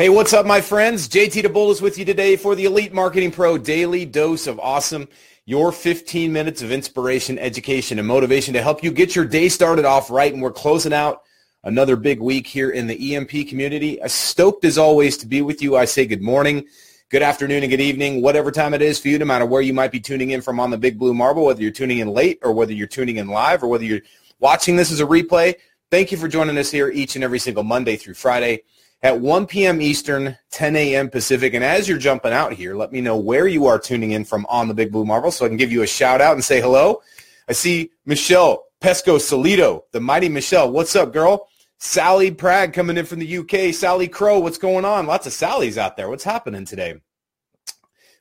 Hey, what's up, my friends? JT DeBolt is with you today for the Elite Marketing Pro Daily Dose of Awesome, your 15 minutes of inspiration, education, and motivation to help you get your day started off right. And we're closing out another big week here in the EMP community. As stoked as always to be with you. I say good morning, good afternoon, and good evening, whatever time it is for you, no matter where you might be tuning in from on the Big Blue Marble, whether you're tuning in late or whether you're tuning in live or whether you're watching this as a replay. Thank you for joining us here each and every single Monday through Friday at 1 p.m. Eastern, 10 a.m. Pacific. And as you're jumping out here, let me know where you are tuning in from on the Big Blue Marble so I can give you a shout out and say hello. I see Michelle Pesco Solito, the mighty Michelle. What's up, girl? Sally Prague coming in from the UK. Sally Crow, what's going on? Lots of Sallys out there. What's happening today?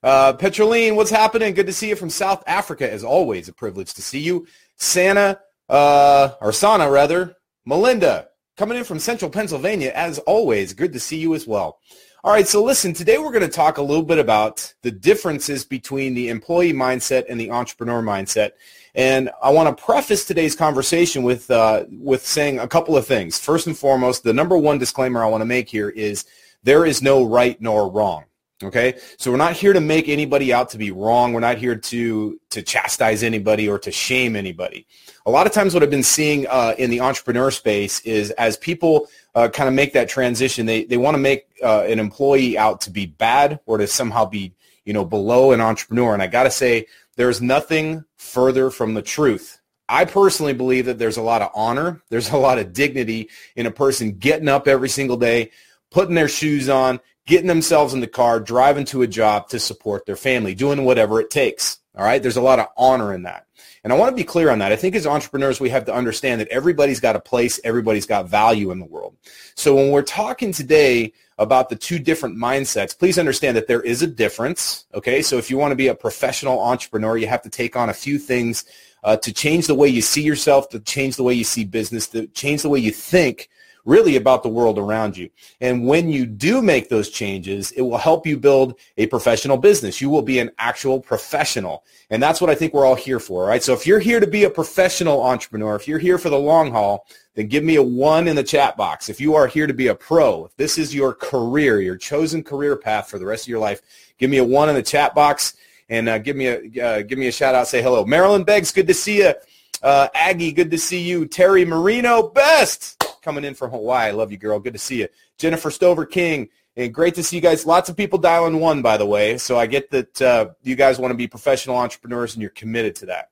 Uh, Petroline, what's happening? Good to see you from South Africa, as always. A privilege to see you. Santa, uh, or Sana, rather. Melinda, coming in from central Pennsylvania, as always. Good to see you as well. All right, so listen, today we're going to talk a little bit about the differences between the employee mindset and the entrepreneur mindset. And I want to preface today's conversation with, uh, with saying a couple of things. First and foremost, the number one disclaimer I want to make here is there is no right nor wrong. Okay, so we're not here to make anybody out to be wrong. We're not here to to chastise anybody or to shame anybody. A lot of times, what I've been seeing uh, in the entrepreneur space is as people uh, kind of make that transition, they they want to make uh, an employee out to be bad or to somehow be you know below an entrepreneur. And I got to say, there's nothing further from the truth. I personally believe that there's a lot of honor, there's a lot of dignity in a person getting up every single day, putting their shoes on getting themselves in the car, driving to a job to support their family, doing whatever it takes. All right. There's a lot of honor in that. And I want to be clear on that. I think as entrepreneurs, we have to understand that everybody's got a place, everybody's got value in the world. So when we're talking today about the two different mindsets, please understand that there is a difference. Okay. So if you want to be a professional entrepreneur, you have to take on a few things uh, to change the way you see yourself, to change the way you see business, to change the way you think really about the world around you. And when you do make those changes, it will help you build a professional business. You will be an actual professional. And that's what I think we're all here for, right? So if you're here to be a professional entrepreneur, if you're here for the long haul, then give me a one in the chat box. If you are here to be a pro, if this is your career, your chosen career path for the rest of your life, give me a one in the chat box and uh, give me a uh, give me a shout out. Say hello, Marilyn Beggs. Good to see you. Uh, Aggie, good to see you. Terry Marino, best coming in from Hawaii. I love you, girl. Good to see you. Jennifer Stover King. And great to see you guys. Lots of people dialing one, by the way. So I get that uh, you guys want to be professional entrepreneurs and you're committed to that.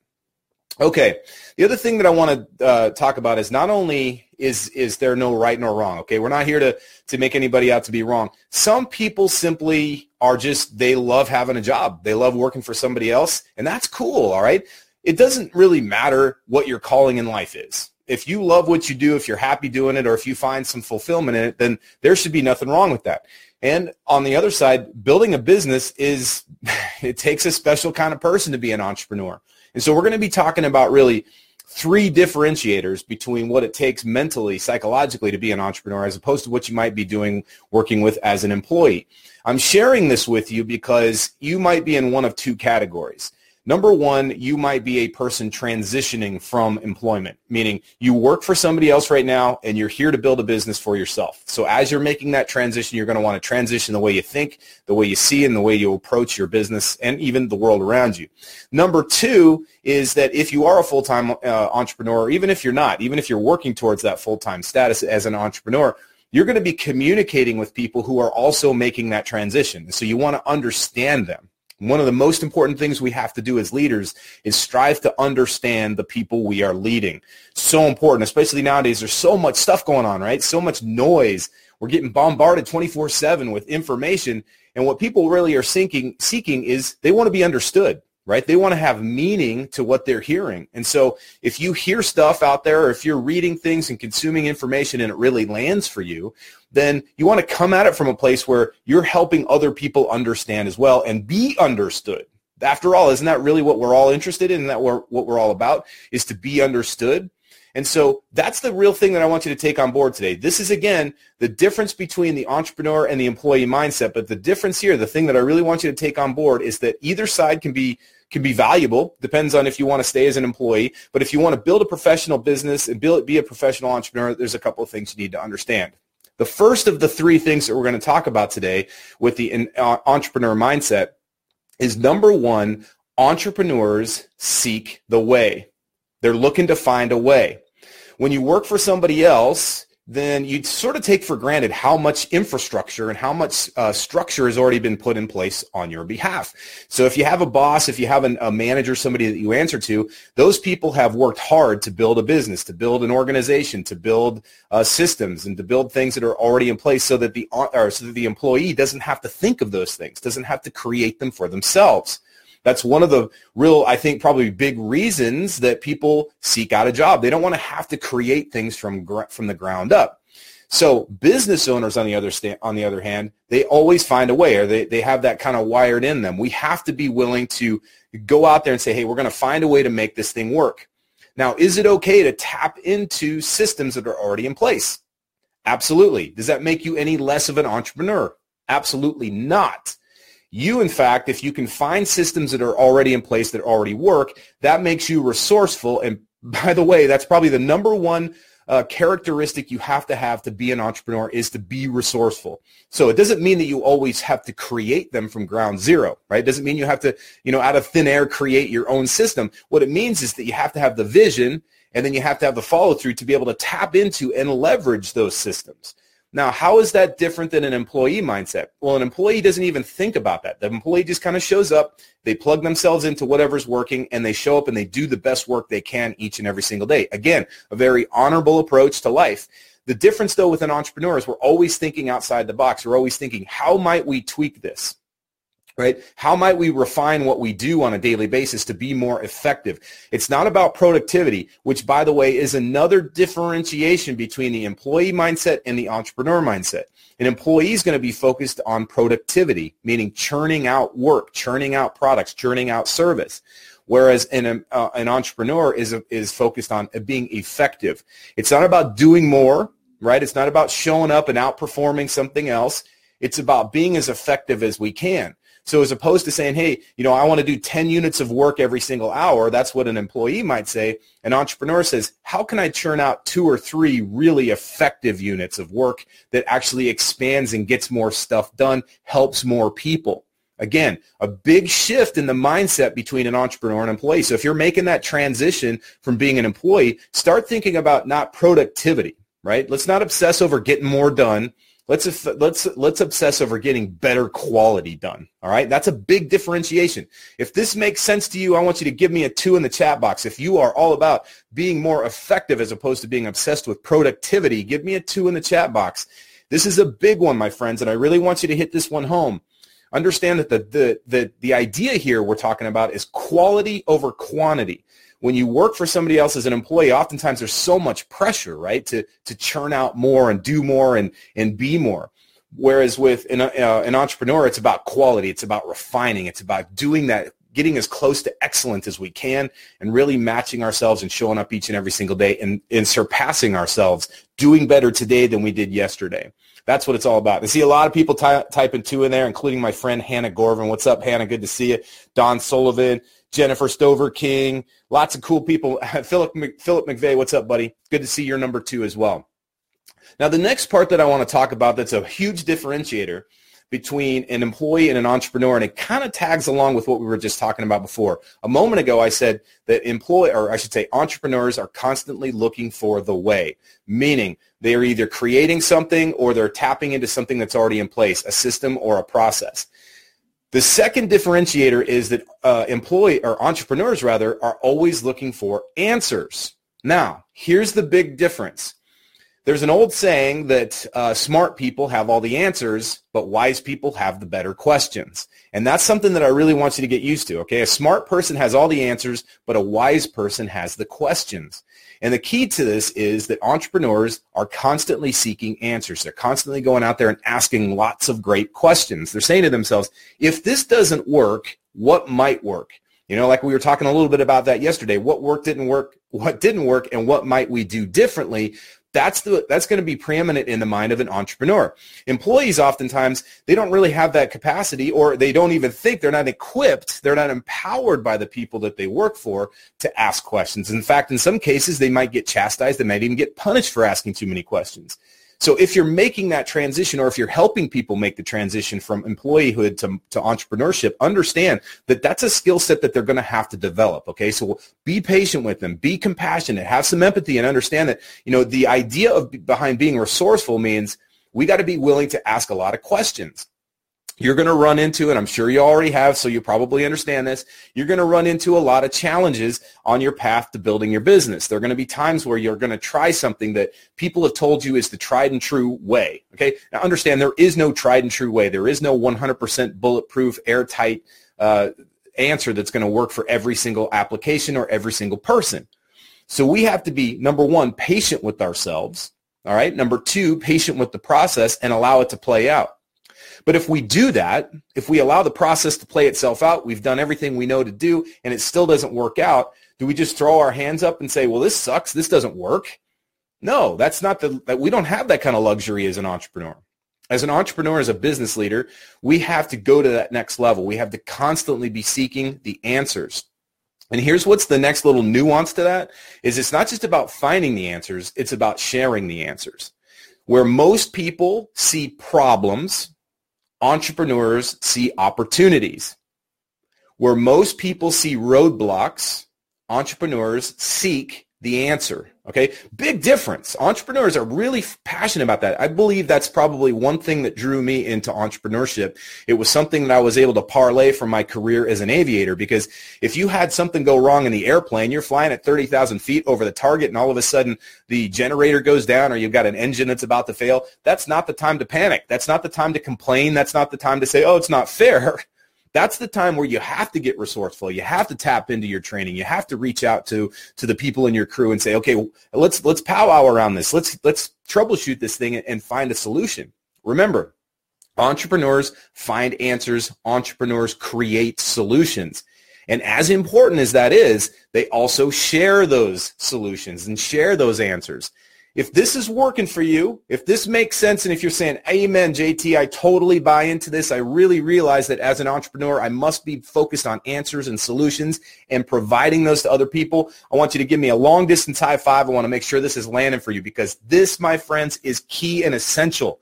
Okay. The other thing that I want to uh, talk about is not only is is there no right nor wrong. Okay, we're not here to to make anybody out to be wrong. Some people simply are just they love having a job. They love working for somebody else, and that's cool. All right. It doesn't really matter what your calling in life is if you love what you do, if you're happy doing it, or if you find some fulfillment in it, then there should be nothing wrong with that. And on the other side, building a business is, it takes a special kind of person to be an entrepreneur. And so we're going to be talking about really three differentiators between what it takes mentally, psychologically to be an entrepreneur as opposed to what you might be doing working with as an employee. I'm sharing this with you because you might be in one of two categories. Number one, you might be a person transitioning from employment, meaning you work for somebody else right now and you're here to build a business for yourself. So as you're making that transition, you're going to want to transition the way you think, the way you see, and the way you approach your business and even the world around you. Number two is that if you are a full-time uh, entrepreneur, even if you're not, even if you're working towards that full-time status as an entrepreneur, you're going to be communicating with people who are also making that transition. So you want to understand them. One of the most important things we have to do as leaders is strive to understand the people we are leading. So important, especially nowadays. There's so much stuff going on, right? So much noise. We're getting bombarded 24-7 with information. And what people really are seeking, seeking is they want to be understood right? They want to have meaning to what they're hearing. And so if you hear stuff out there or if you're reading things and consuming information and it really lands for you, then you want to come at it from a place where you're helping other people understand as well and be understood. After all, isn't that really what we're all interested in? That what we're all about is to be understood? And so that's the real thing that I want you to take on board today. This is, again, the difference between the entrepreneur and the employee mindset. But the difference here, the thing that I really want you to take on board is that either side can be can be valuable. Depends on if you want to stay as an employee. But if you want to build a professional business and build, be a professional entrepreneur, there's a couple of things you need to understand. The first of the three things that we're going to talk about today with the uh, entrepreneur mindset is number one, entrepreneurs seek the way. They're looking to find a way. When you work for somebody else, then you sort of take for granted how much infrastructure and how much uh, structure has already been put in place on your behalf. So if you have a boss, if you have an, a manager, somebody that you answer to, those people have worked hard to build a business, to build an organization, to build uh, systems, and to build things that are already in place, so that the or so that the employee doesn't have to think of those things, doesn't have to create them for themselves. That's one of the real, I think, probably big reasons that people seek out a job. They don't want to have to create things from from the ground up. So business owners, on the other sta- on the other hand, they always find a way, or they, they have that kind of wired in them. We have to be willing to go out there and say, hey, we're going to find a way to make this thing work. Now, is it okay to tap into systems that are already in place? Absolutely. Does that make you any less of an entrepreneur? Absolutely not. You, in fact, if you can find systems that are already in place that already work, that makes you resourceful. And by the way, that's probably the number one uh, characteristic you have to have to be an entrepreneur is to be resourceful. So it doesn't mean that you always have to create them from ground zero, right? It doesn't mean you have to, you know, out of thin air create your own system. What it means is that you have to have the vision and then you have to have the follow through to be able to tap into and leverage those systems. Now, how is that different than an employee mindset? Well, an employee doesn't even think about that. The employee just kind of shows up, they plug themselves into whatever's working, and they show up and they do the best work they can each and every single day. Again, a very honorable approach to life. The difference, though, with an entrepreneur is we're always thinking outside the box. We're always thinking, how might we tweak this? Right? How might we refine what we do on a daily basis to be more effective? It's not about productivity, which by the way is another differentiation between the employee mindset and the entrepreneur mindset. An employee is going to be focused on productivity, meaning churning out work, churning out products, churning out service. Whereas an, uh, an entrepreneur is, is focused on being effective. It's not about doing more, right? It's not about showing up and outperforming something else. It's about being as effective as we can. So as opposed to saying, hey, you know, I want to do 10 units of work every single hour, that's what an employee might say. An entrepreneur says, how can I churn out two or three really effective units of work that actually expands and gets more stuff done, helps more people? Again, a big shift in the mindset between an entrepreneur and employee. So if you're making that transition from being an employee, start thinking about not productivity, right? Let's not obsess over getting more done. Let's let's let's obsess over getting better quality done. All right, that's a big differentiation. If this makes sense to you, I want you to give me a two in the chat box. If you are all about being more effective as opposed to being obsessed with productivity, give me a two in the chat box. This is a big one, my friends, and I really want you to hit this one home. Understand that the the the, the idea here we're talking about is quality over quantity when you work for somebody else as an employee, oftentimes there's so much pressure, right, to to churn out more and do more and and be more. Whereas with an, uh, an entrepreneur, it's about quality, it's about refining, it's about doing that, getting as close to excellent as we can, and really matching ourselves and showing up each and every single day and, and surpassing ourselves, doing better today than we did yesterday. That's what it's all about. I see a lot of people ty- typing two in there, including my friend Hannah Gorvin. What's up, Hannah? Good to see you. Don Sullivan, Jennifer Stover King, lots of cool people. Philip Philip McVeigh, what's up, buddy? Good to see your number two as well. Now, the next part that I want to talk about that's a huge differentiator between an employee and an entrepreneur, and it kind of tags along with what we were just talking about before. A moment ago, I said that employee, or I should say entrepreneurs are constantly looking for the way, meaning they are either creating something or they're tapping into something that's already in place, a system or a process. The second differentiator is that uh, employee or entrepreneurs rather are always looking for answers. Now, here's the big difference. There's an old saying that uh, smart people have all the answers, but wise people have the better questions. And that's something that I really want you to get used to, okay? A smart person has all the answers, but a wise person has the questions. And the key to this is that entrepreneurs are constantly seeking answers. They're constantly going out there and asking lots of great questions. They're saying to themselves, if this doesn't work, what might work? You know, like we were talking a little bit about that yesterday. What worked didn't work, what didn't work, and what might we do differently that's the that's going to be preeminent in the mind of an entrepreneur. Employees oftentimes they don't really have that capacity or they don't even think they're not equipped, they're not empowered by the people that they work for to ask questions. In fact, in some cases they might get chastised, they might even get punished for asking too many questions. So if you're making that transition or if you're helping people make the transition from employeehood to, to entrepreneurship, understand that that's a skill set that they're going to have to develop. Okay. So be patient with them, be compassionate, have some empathy and understand that, you know, the idea of behind being resourceful means we got to be willing to ask a lot of questions you're going to run into, and I'm sure you already have, so you probably understand this, you're going to run into a lot of challenges on your path to building your business. There are going to be times where you're going to try something that people have told you is the tried and true way. Okay? Now understand there is no tried and true way. There is no 100% bulletproof, airtight uh, answer that's going to work for every single application or every single person. So we have to be, number one, patient with ourselves. All right? Number two, patient with the process and allow it to play out. But if we do that, if we allow the process to play itself out, we've done everything we know to do, and it still doesn't work out, do we just throw our hands up and say, well, this sucks, this doesn't work? No, that's not the, that we don't have that kind of luxury as an entrepreneur. As an entrepreneur, as a business leader, we have to go to that next level. We have to constantly be seeking the answers. And here's what's the next little nuance to that is it's not just about finding the answers, it's about sharing the answers. Where most people see problems entrepreneurs see opportunities. Where most people see roadblocks, entrepreneurs seek the answer. Okay. Big difference. Entrepreneurs are really passionate about that. I believe that's probably one thing that drew me into entrepreneurship. It was something that I was able to parlay from my career as an aviator because if you had something go wrong in the airplane, you're flying at 30,000 feet over the target and all of a sudden the generator goes down or you've got an engine that's about to fail. That's not the time to panic. That's not the time to complain. That's not the time to say, oh, it's not fair. that's the time where you have to get resourceful. You have to tap into your training. You have to reach out to to the people in your crew and say, okay, let's let's powwow around this. Let's let's troubleshoot this thing and find a solution. Remember, entrepreneurs find answers. Entrepreneurs create solutions. And as important as that is, they also share those solutions and share those answers if this is working for you, if this makes sense, and if you're saying, amen, JT, I totally buy into this, I really realize that as an entrepreneur, I must be focused on answers and solutions and providing those to other people. I want you to give me a long distance high five. I want to make sure this is landing for you because this, my friends, is key and essential.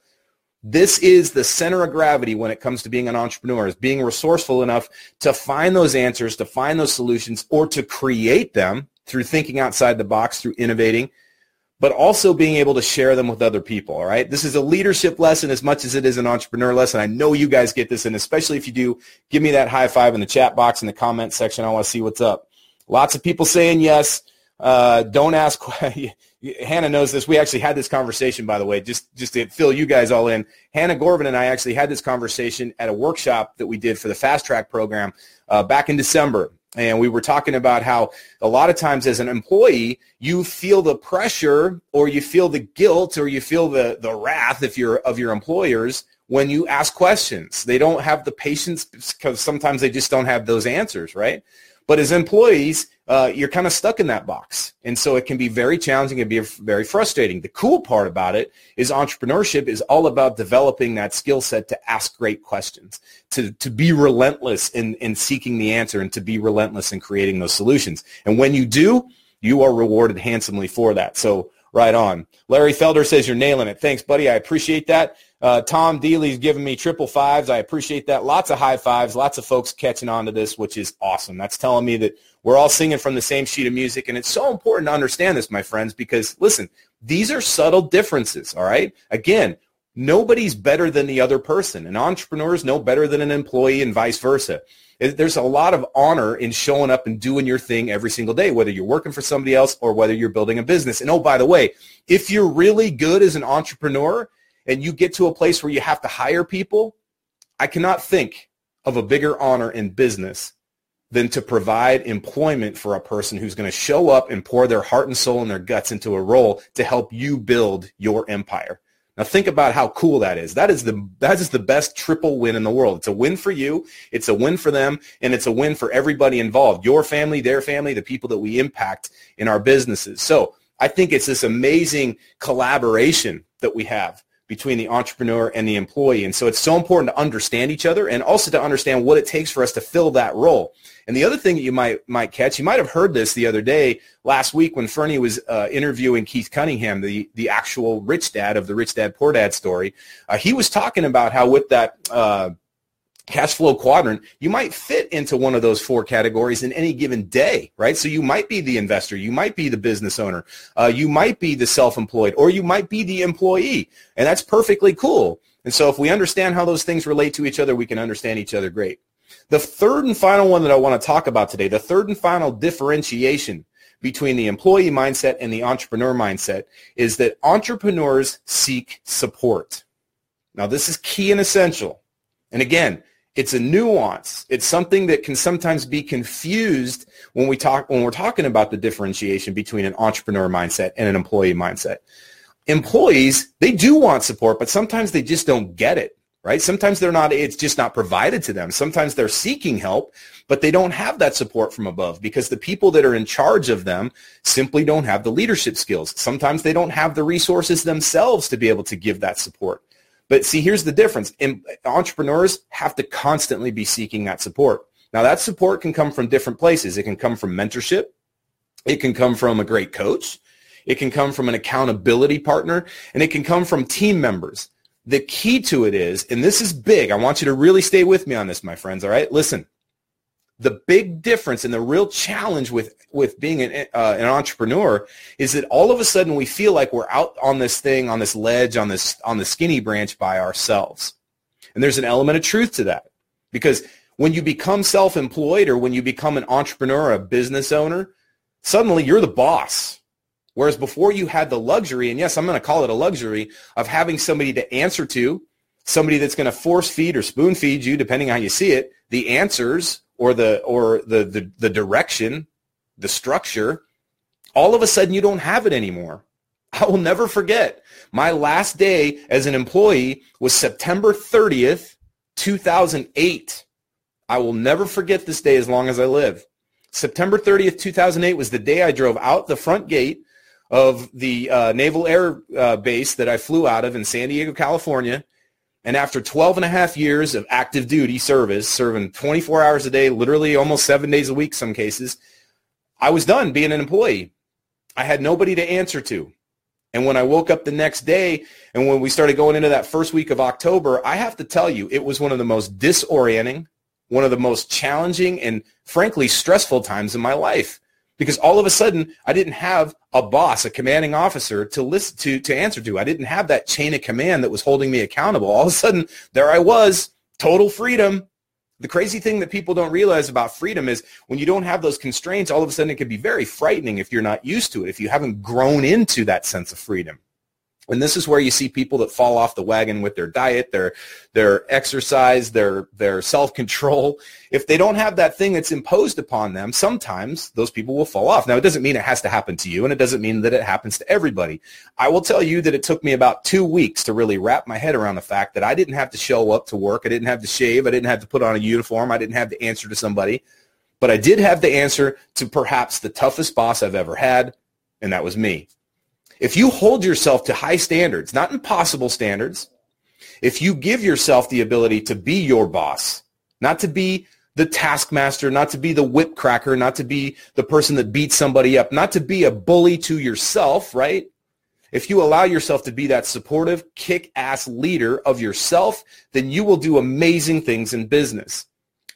This is the center of gravity when it comes to being an entrepreneur, is being resourceful enough to find those answers, to find those solutions, or to create them through thinking outside the box, through innovating, but also being able to share them with other people. All right. This is a leadership lesson as much as it is an entrepreneur lesson. I know you guys get this, and especially if you do, give me that high five in the chat box in the comment section. I want to see what's up. Lots of people saying yes. Uh, don't ask. Hannah knows this. We actually had this conversation, by the way, just just to fill you guys all in. Hannah Gorvin and I actually had this conversation at a workshop that we did for the Fast Track program uh, back in December. And we were talking about how a lot of times as an employee, you feel the pressure or you feel the guilt or you feel the, the wrath if you're of your employers when you ask questions. They don't have the patience because sometimes they just don't have those answers, right? But as employees, uh, you're kind of stuck in that box. And so it can be very challenging and be very frustrating. The cool part about it is entrepreneurship is all about developing that skill set to ask great questions, to, to be relentless in, in seeking the answer and to be relentless in creating those solutions. And when you do, you are rewarded handsomely for that. So right on. Larry Felder says you're nailing it. Thanks, buddy. I appreciate that. Uh, Tom Dealey's giving me triple fives. I appreciate that. Lots of high fives. Lots of folks catching on to this, which is awesome. That's telling me that we're all singing from the same sheet of music. And it's so important to understand this, my friends, because listen, these are subtle differences, all right? Again, nobody's better than the other person. An entrepreneur is no better than an employee and vice versa. There's a lot of honor in showing up and doing your thing every single day, whether you're working for somebody else or whether you're building a business. And oh, by the way, if you're really good as an entrepreneur, and you get to a place where you have to hire people, I cannot think of a bigger honor in business than to provide employment for a person who's going to show up and pour their heart and soul and their guts into a role to help you build your empire. Now think about how cool that is. That is the that is the best triple win in the world. It's a win for you, it's a win for them, and it's a win for everybody involved. Your family, their family, the people that we impact in our businesses. So I think it's this amazing collaboration that we have between the entrepreneur and the employee. And so it's so important to understand each other and also to understand what it takes for us to fill that role. And the other thing that you might might catch, you might have heard this the other day last week when Fernie was uh, interviewing Keith Cunningham, the the actual rich dad of the rich dad poor dad story. Uh, he was talking about how with that uh, cash flow quadrant, you might fit into one of those four categories in any given day, right? So you might be the investor, you might be the business owner, uh, you might be the self-employed, or you might be the employee, and that's perfectly cool. And so if we understand how those things relate to each other, we can understand each other great. The third and final one that I want to talk about today, the third and final differentiation between the employee mindset and the entrepreneur mindset is that entrepreneurs seek support. Now, this is key and essential. And again, it's a nuance. It's something that can sometimes be confused when we talk when we're talking about the differentiation between an entrepreneur mindset and an employee mindset. Employees, they do want support, but sometimes they just don't get it, right? Sometimes they're not it's just not provided to them. Sometimes they're seeking help, but they don't have that support from above because the people that are in charge of them simply don't have the leadership skills. Sometimes they don't have the resources themselves to be able to give that support. But see, here's the difference. entrepreneurs have to constantly be seeking that support. Now, that support can come from different places. It can come from mentorship. It can come from a great coach. It can come from an accountability partner. And it can come from team members. The key to it is, and this is big. I want you to really stay with me on this, my friends. All right. Listen, the big difference and the real challenge with with being an, uh, an entrepreneur is that all of a sudden we feel like we're out on this thing on this ledge on this on the skinny branch by ourselves. And there's an element of truth to that because when you become self-employed or when you become an entrepreneur a business owner suddenly you're the boss. Whereas before you had the luxury and yes i'm going to call it a luxury of having somebody to answer to somebody that's going to force feed or spoon feed you depending on how you see it the answers or the or the, the the direction, the structure, all of a sudden you don't have it anymore. I will never forget. My last day as an employee was September 30th, 2008. I will never forget this day as long as I live. September 30th, 2008 was the day I drove out the front gate of the uh, Naval Air uh, Base that I flew out of in San Diego, California. And after 12 and a half years of active duty service, serving 24 hours a day, literally almost seven days a week, some cases, I was done being an employee. I had nobody to answer to. And when I woke up the next day and when we started going into that first week of October, I have to tell you, it was one of the most disorienting, one of the most challenging and frankly stressful times in my life because all of a sudden I didn't have a boss, a commanding officer to listen to, to answer to. I didn't have that chain of command that was holding me accountable. All of a sudden there I was, total freedom. The crazy thing that people don't realize about freedom is when you don't have those constraints, all of a sudden it can be very frightening if you're not used to it, if you haven't grown into that sense of freedom. And this is where you see people that fall off the wagon with their diet, their their exercise, their their self-control. If they don't have that thing that's imposed upon them, sometimes those people will fall off. Now, it doesn't mean it has to happen to you, and it doesn't mean that it happens to everybody. I will tell you that it took me about two weeks to really wrap my head around the fact that I didn't have to show up to work. I didn't have to shave. I didn't have to put on a uniform. I didn't have to answer to somebody. But I did have the answer to perhaps the toughest boss I've ever had, and that was me. If you hold yourself to high standards, not impossible standards, if you give yourself the ability to be your boss, not to be the taskmaster, not to be the whip cracker, not to be the person that beats somebody up, not to be a bully to yourself, right? If you allow yourself to be that supportive, kick-ass leader of yourself, then you will do amazing things in business.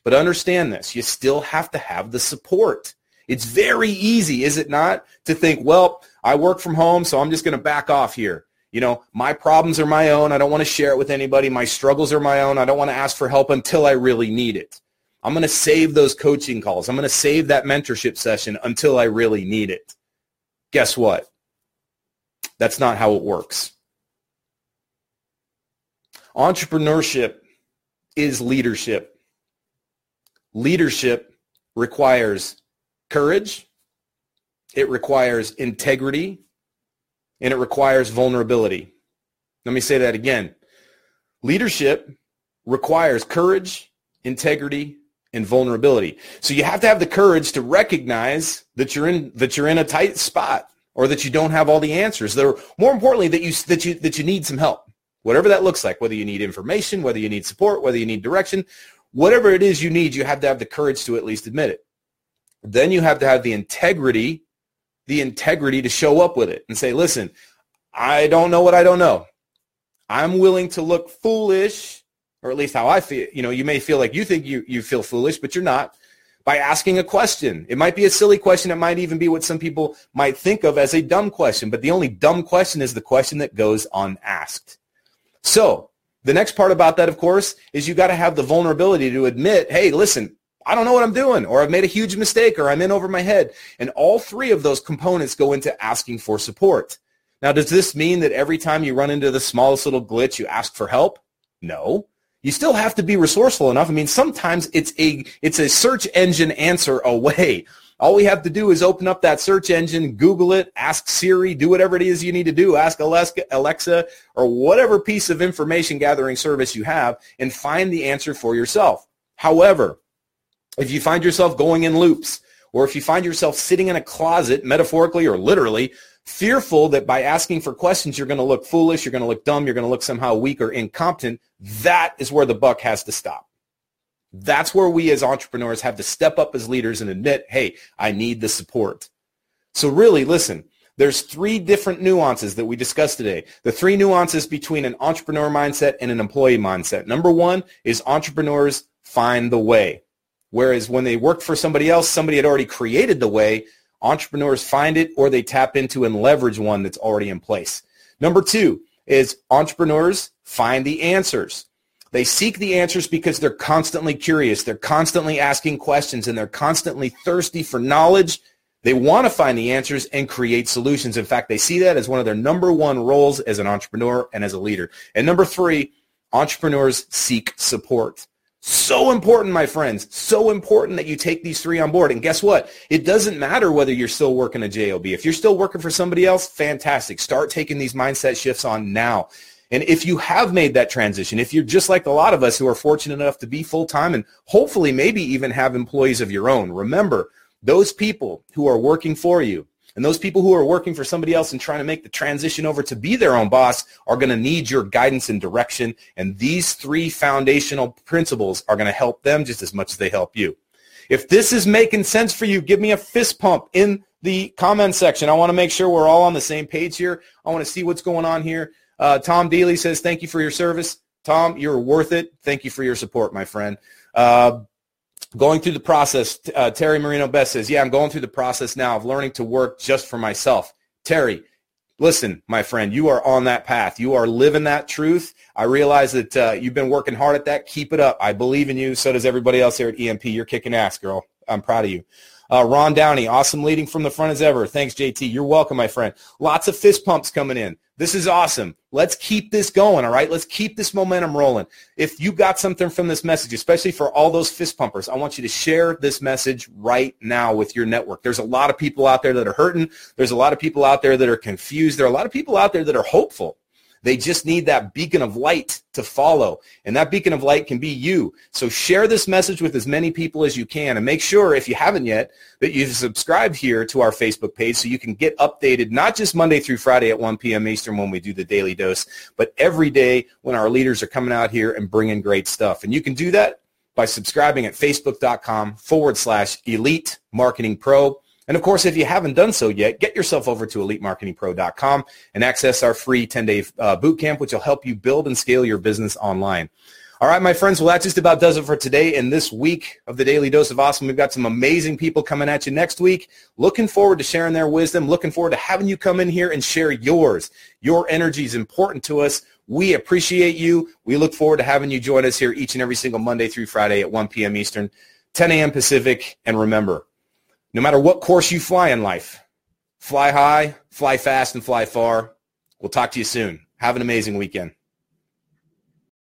But understand this, you still have to have the support. It's very easy, is it not, to think, well, I work from home, so I'm just going to back off here. You know, my problems are my own. I don't want to share it with anybody. My struggles are my own. I don't want to ask for help until I really need it. I'm going to save those coaching calls. I'm going to save that mentorship session until I really need it. Guess what? That's not how it works. Entrepreneurship is leadership. Leadership requires courage, it requires integrity, and it requires vulnerability. Let me say that again. Leadership requires courage, integrity, and vulnerability. So you have to have the courage to recognize that you're in that you're in a tight spot or that you don't have all the answers. There more importantly that you that you that you need some help. Whatever that looks like, whether you need information, whether you need support, whether you need direction, whatever it is you need, you have to have the courage to at least admit it. Then you have to have the integrity, the integrity to show up with it and say, listen, I don't know what I don't know. I'm willing to look foolish, or at least how I feel. You know, you may feel like you think you, you feel foolish, but you're not by asking a question. It might be a silly question. It might even be what some people might think of as a dumb question, but the only dumb question is the question that goes unasked. So the next part about that, of course, is you got to have the vulnerability to admit, hey, listen, I don't know what I'm doing, or I've made a huge mistake, or I'm in over my head. And all three of those components go into asking for support. Now, does this mean that every time you run into the smallest little glitch, you ask for help? No you still have to be resourceful enough. I mean, sometimes it's a it's a search engine answer away. All we have to do is open up that search engine, Google it, ask Siri, do whatever it is you need to do, ask Alexa or whatever piece of information gathering service you have and find the answer for yourself. However, if you find yourself going in loops or if you find yourself sitting in a closet, metaphorically or literally, fearful that by asking for questions you're going to look foolish, you're going to look dumb, you're going to look somehow weak or incompetent, that is where the buck has to stop. That's where we as entrepreneurs have to step up as leaders and admit, hey, I need the support. So really, listen, there's three different nuances that we discussed today. The three nuances between an entrepreneur mindset and an employee mindset. Number one is entrepreneurs find the way. Whereas when they worked for somebody else, somebody had already created the way. Entrepreneurs find it or they tap into and leverage one that's already in place. Number two is entrepreneurs find the answers. They seek the answers because they're constantly curious. They're constantly asking questions and they're constantly thirsty for knowledge. They want to find the answers and create solutions. In fact, they see that as one of their number one roles as an entrepreneur and as a leader. And number three, entrepreneurs seek support. So important, my friends. So important that you take these three on board. And guess what? It doesn't matter whether you're still working a JOB. If you're still working for somebody else, fantastic. Start taking these mindset shifts on now. And if you have made that transition, if you're just like a lot of us who are fortunate enough to be full-time and hopefully maybe even have employees of your own, remember those people who are working for you, and those people who are working for somebody else and trying to make the transition over to be their own boss are going to need your guidance and direction. And these three foundational principles are going to help them just as much as they help you. If this is making sense for you, give me a fist pump in the comment section. I want to make sure we're all on the same page here. I want to see what's going on here. Uh, Tom Dealey says, thank you for your service. Tom, you're worth it. Thank you for your support, my friend. Uh, going through the process. Uh, Terry Marino Best says, yeah, I'm going through the process now of learning to work just for myself. Terry, listen, my friend, you are on that path. You are living that truth. I realize that uh, you've been working hard at that. Keep it up. I believe in you. So does everybody else here at EMP. You're kicking ass, girl. I'm proud of you. Uh, Ron Downey, awesome leading from the front as ever. Thanks, JT. You're welcome, my friend. Lots of fist pumps coming in. This is awesome. Let's keep this going, all right? Let's keep this momentum rolling. If you got something from this message, especially for all those fist pumpers, I want you to share this message right now with your network. There's a lot of people out there that are hurting. There's a lot of people out there that are confused. There are a lot of people out there that are hopeful. They just need that beacon of light to follow. And that beacon of light can be you. So share this message with as many people as you can. And make sure, if you haven't yet, that you've subscribed here to our Facebook page so you can get updated not just Monday through Friday at 1 p.m. Eastern when we do the daily dose, but every day when our leaders are coming out here and bringing great stuff. And you can do that by subscribing at facebook.com forward slash elite marketing pro. And of course, if you haven't done so yet, get yourself over to elitemarketingpro.com and access our free 10-day uh, bootcamp, which will help you build and scale your business online. All right, my friends. Well, that just about does it for today and this week of the Daily Dose of Awesome. We've got some amazing people coming at you next week. Looking forward to sharing their wisdom. Looking forward to having you come in here and share yours. Your energy is important to us. We appreciate you. We look forward to having you join us here each and every single Monday through Friday at 1 p.m. Eastern, 10 a.m. Pacific. And remember, no matter what course you fly in life, fly high, fly fast, and fly far. We'll talk to you soon. Have an amazing weekend.